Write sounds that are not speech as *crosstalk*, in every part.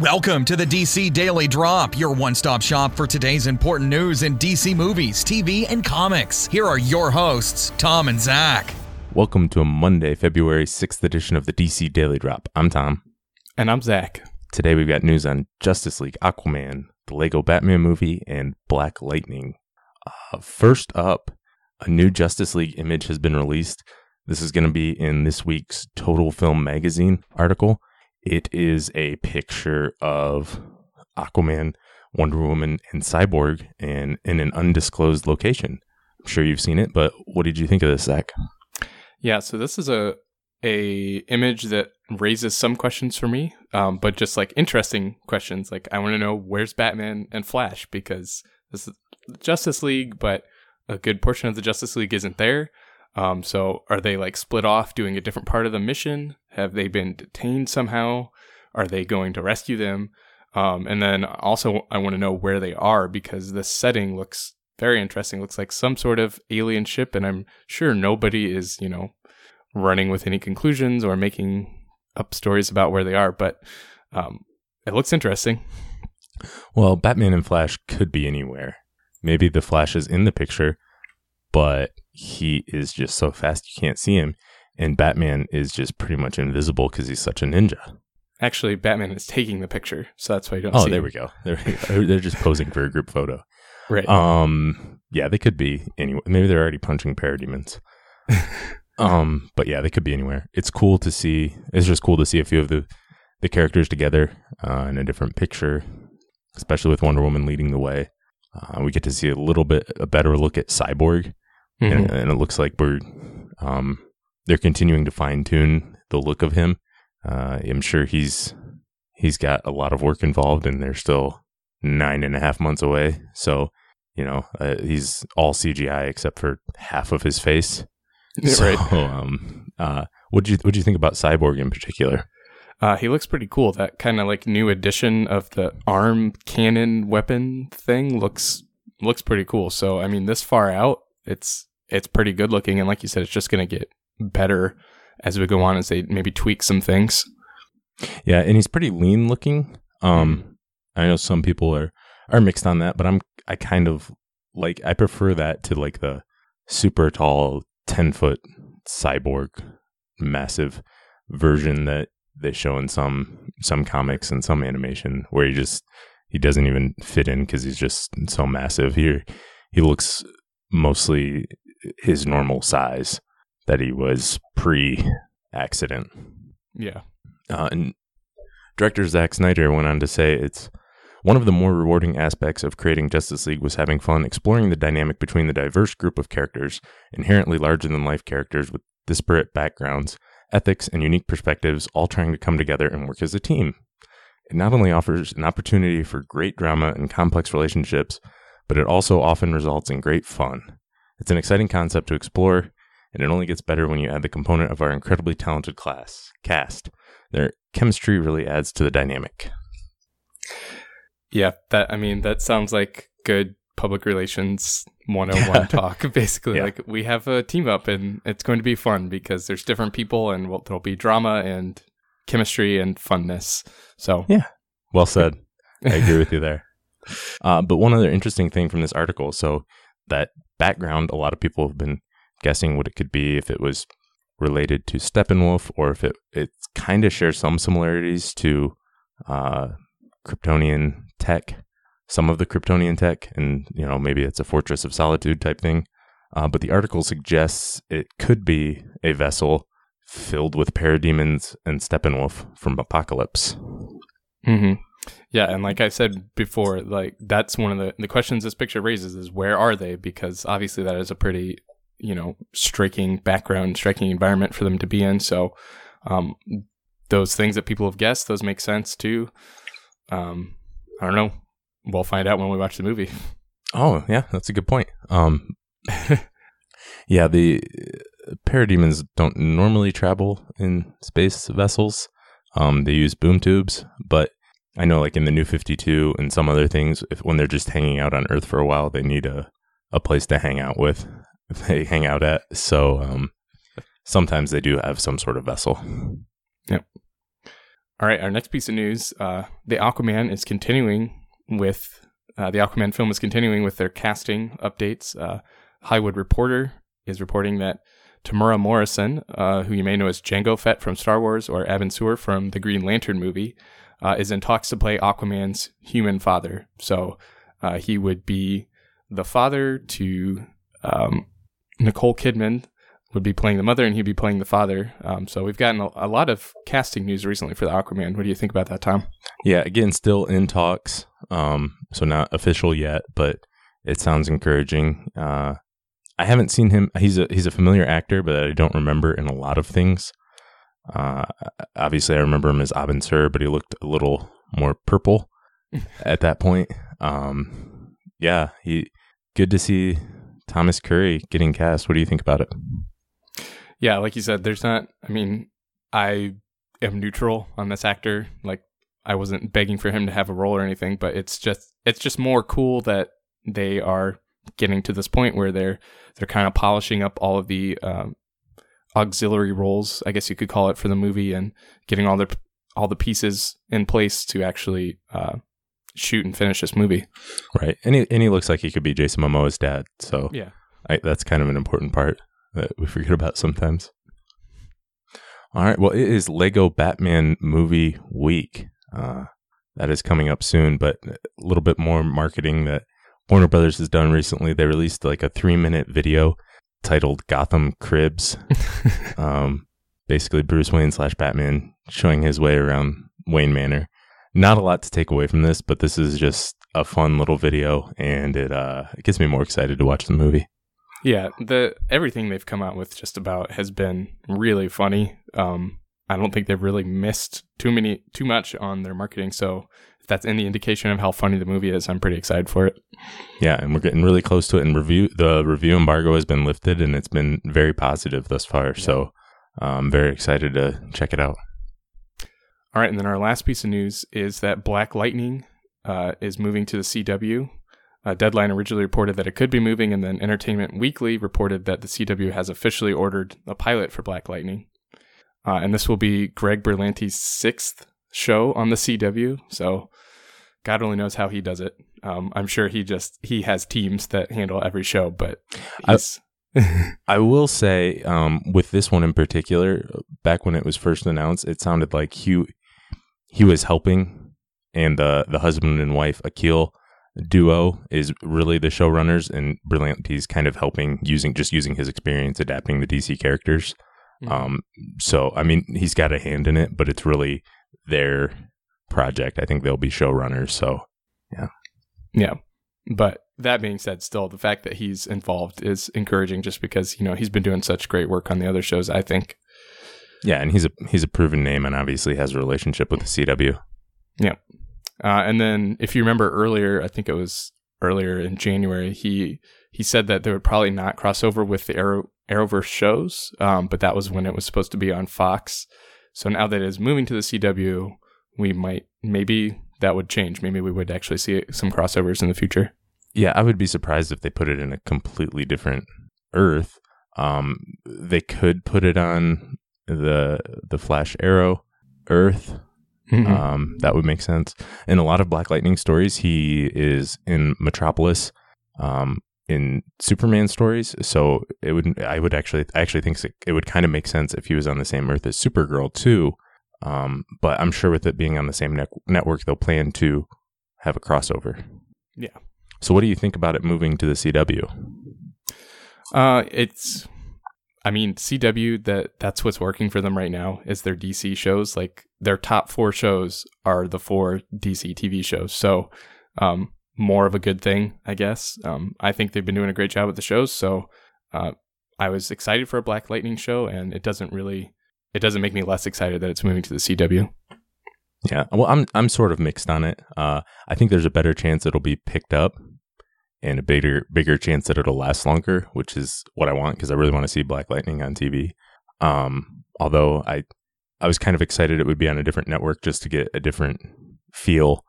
Welcome to the DC Daily Drop, your one stop shop for today's important news in DC movies, TV, and comics. Here are your hosts, Tom and Zach. Welcome to a Monday, February 6th edition of the DC Daily Drop. I'm Tom. And I'm Zach. Today we've got news on Justice League, Aquaman, the Lego Batman movie, and Black Lightning. Uh, first up, a new Justice League image has been released. This is going to be in this week's Total Film Magazine article. It is a picture of Aquaman, Wonder Woman, and Cyborg and in an undisclosed location. I'm sure you've seen it, but what did you think of this, Zach? Yeah, so this is a a image that raises some questions for me, um, but just like interesting questions. Like I want to know where's Batman and Flash because this is Justice League, but a good portion of the Justice League isn't there. Um, so are they like split off doing a different part of the mission? Have they been detained somehow? Are they going to rescue them? Um, and then also I want to know where they are because the setting looks very interesting. Looks like some sort of alien ship, and I'm sure nobody is, you know, running with any conclusions or making up stories about where they are. But um, it looks interesting. Well, Batman and Flash could be anywhere. Maybe the Flash is in the picture, but he is just so fast you can't see him. And Batman is just pretty much invisible because he's such a ninja. Actually, Batman is taking the picture, so that's why you don't. Oh, there him. we go. They're, *laughs* they're just posing for a group photo. Right. Um, yeah, they could be anywhere. Maybe they're already punching parademons. *laughs* um, but yeah, they could be anywhere. It's cool to see. It's just cool to see a few of the the characters together uh, in a different picture, especially with Wonder Woman leading the way. Uh, we get to see a little bit a better look at Cyborg, Mhm. and, and it looks like we're um, they're continuing to fine tune the look of him. Uh, I'm sure he's he's got a lot of work involved, and they're still nine and a half months away. So you know uh, he's all CGI except for half of his face. *laughs* So, right. um, uh, what do you what do you think about Cyborg in particular? Uh, he looks pretty cool. That kind of like new addition of the arm cannon weapon thing looks looks pretty cool. So I mean, this far out, it's it's pretty good looking, and like you said, it's just gonna get better as we go on as they maybe tweak some things. Yeah, and he's pretty lean looking. Um, I know some people are are mixed on that, but I'm I kind of like I prefer that to like the super tall, ten foot cyborg, massive version that they show in some some comics and some animation where he just he doesn't even fit in because he's just so massive. Here, he looks mostly his normal size that he was pre accident. Yeah. Uh, and director Zack Snyder went on to say it's one of the more rewarding aspects of creating Justice League was having fun exploring the dynamic between the diverse group of characters, inherently larger than life characters with disparate backgrounds, ethics, and unique perspectives, all trying to come together and work as a team. It not only offers an opportunity for great drama and complex relationships, but it also often results in great fun. It's an exciting concept to explore, and it only gets better when you add the component of our incredibly talented class cast. Their chemistry really adds to the dynamic. Yeah. That I mean, that sounds like good public relations *laughs* 101 talk. Basically, Yeah. like we have a team up, and it's going to be fun because there's different people, and well, there'll be drama and chemistry and funness. So yeah. Well *laughs* said. I agree with you there. Uh, but one other interesting thing from this article so, that background, a lot of people have been guessing what it could be if it was related to Steppenwolf or if it, it kind of shares some similarities to uh, Kryptonian tech, some of the Kryptonian tech, and you know maybe it's a Fortress of Solitude type thing. Uh, but the article suggests it could be a vessel filled with parademons and Steppenwolf from Apocalypse. hmm Yeah, and like I said before, like that's one of the the questions this picture raises is where are they? Because obviously that is a pretty you know striking background, striking environment for them to be in. So um, those things that people have guessed, those make sense too. Um, I don't know. We'll find out when we watch the movie. *laughs* Oh, yeah, that's a good point. Um, *laughs* yeah, the parademons don't normally travel in space vessels. Um, they use boom tubes, but I know, like in the New Fifty Two and some other things, if when they're just hanging out on Earth for a while, they need a a place to hang out with. *laughs* They hang out at. So um, sometimes they do have some sort of vessel. Yep. All right, our next piece of news: uh, the Aquaman is continuing with uh, the Aquaman film is continuing with their casting updates. Uh, Hollywood Reporter is reporting that Temuera Morrison, uh, who you may know as Jango Fett from Star Wars or Abin Sur from the Green Lantern movie, uh, is in talks to play Aquaman's human father. So uh, he would be the father to um, Nicole Kidman, would be playing the mother, and he'd be playing the father. Um, so we've gotten a, a, lot of casting news recently for the Aquaman. What do you think about that, Tom? Yeah, again, still in talks. Um, so not official yet, but it sounds encouraging. Uh, I haven't seen him. He's a he's a familiar actor, but I don't remember in a lot of things. Uh, obviously, I remember him as Abin Sur, but he looked a little more purple *laughs* at that point. Um, yeah, he good to see Thomas Curry getting cast. What do you think about it? Yeah, like you said, there's not. I mean, I am neutral on this actor. Like, I wasn't begging for him to have a role or anything, but it's just it's just more cool that they are getting to this point where they're they're kind of polishing up all of the um, auxiliary roles, I guess you could call it, for the movie, and getting all the all the pieces in place to actually uh, shoot and finish this movie. Right, and he and he looks like he could be Jason Momoa's dad. So yeah, I, that's kind of an important part that we forget about sometimes. All right, well, it is Lego Batman movie week. Uh, that is coming up soon, but a little bit more marketing that Warner Brothers has done recently. They released like a three minute video titled Gotham Cribs. *laughs* um, basically, Bruce Wayne slash Batman showing his way around Wayne Manor. Not a lot to take away from this, but this is just a fun little video, and it uh, it gets me more excited to watch the movie. Yeah, the everything they've come out with just about has been really funny. Um, I don't think they've really missed too many too much on their marketing. So if that's any indication of how funny the movie is, I'm pretty excited for it. Yeah, and we're getting really close to it. And review the review embargo has been lifted, and it's been very positive thus far. Yeah. So I'm very excited to check it out. All right, and then our last piece of news is that Black Lightning uh, is moving to the CW. Uh, Deadline originally reported that it could be moving, and then Entertainment Weekly reported that the CW has officially ordered a pilot for Black Lightning. Uh, and this will be Greg Berlanti's sixth show on the CW. So God only knows how he does it. Um, I'm sure he just he has teams that handle every show, but he's. I, *laughs* I will say, um, with this one in particular, back when it was first announced, it sounded like he he was helping, and the the husband and wife Akil duo is really the showrunners, and Berlanti's kind of helping using just using his experience adapting the DC characters. Mm-hmm. Um, so I mean, he's got a hand in it, but it's really their project. I think they'll be showrunners. So yeah, yeah. But that being said, still the fact that he's involved is encouraging, just because you know he's been doing such great work on the other shows. I think. Yeah, and he's a he's a proven name, and obviously has a relationship with the CW. Yeah, uh, and then if you remember earlier, I think it was earlier in January, he he said that they would probably not cross over with the Arrow Arrowverse shows, um, but that was when it was supposed to be on Fox. So now that it is moving to the CW, we might maybe that would change. Maybe we would actually see some crossovers in the future. Yeah, I would be surprised if they put it in a completely different Earth. Um, they could put it on the the Flash Arrow Earth. Mm-hmm. Um, that would make sense. In a lot of Black Lightning stories, he is in Metropolis. Um, in Superman stories. So it would I would actually I actually think it would kind of make sense if he was on the same Earth as Supergirl too. Um, but I'm sure with it being on the same ne- network, they'll plan to have a crossover. Yeah. So what do you think about it moving to the CW? Uh, it's I mean, CW that that's what's working for them right now is their DC shows. Like their top four shows are the four DC TV shows. So, um, more of a good thing, I guess. Um, I think they've been doing a great job with the shows, so uh, I was excited for a Black Lightning show, and it doesn't really, it doesn't make me less excited that it's moving to the CW. Yeah, well, I'm I'm sort of mixed on it. Uh, I think there's a better chance it'll be picked up, and a bigger bigger chance that it'll last longer, which is what I want because I really want to see Black Lightning on TV. Um, although I I was kind of excited it would be on a different network just to get a different feel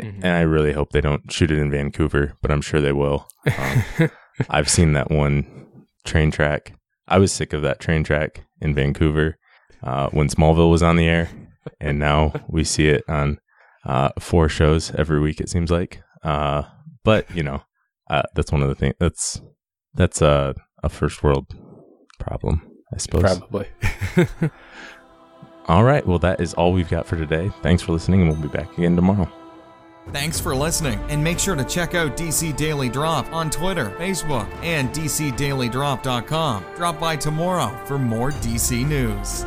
Mm-hmm. And I really hope they don't shoot it in Vancouver, but I'm sure they will. Um, *laughs* I've seen that one train track. I was sick of that train track in Vancouver uh, when Smallville was on the air. and now we see it on uh, four shows every week. It seems like, uh, but you know, uh, that's one of the things. That's that's a a first world problem, I suppose. Probably. *laughs* all right. Well, that is all we've got for today. Thanks for listening, and we'll be back again tomorrow. Thanks for listening, and make sure to check out DC Daily Drop on Twitter, Facebook, and DCDailyDrop.com. Drop by tomorrow for more DC news.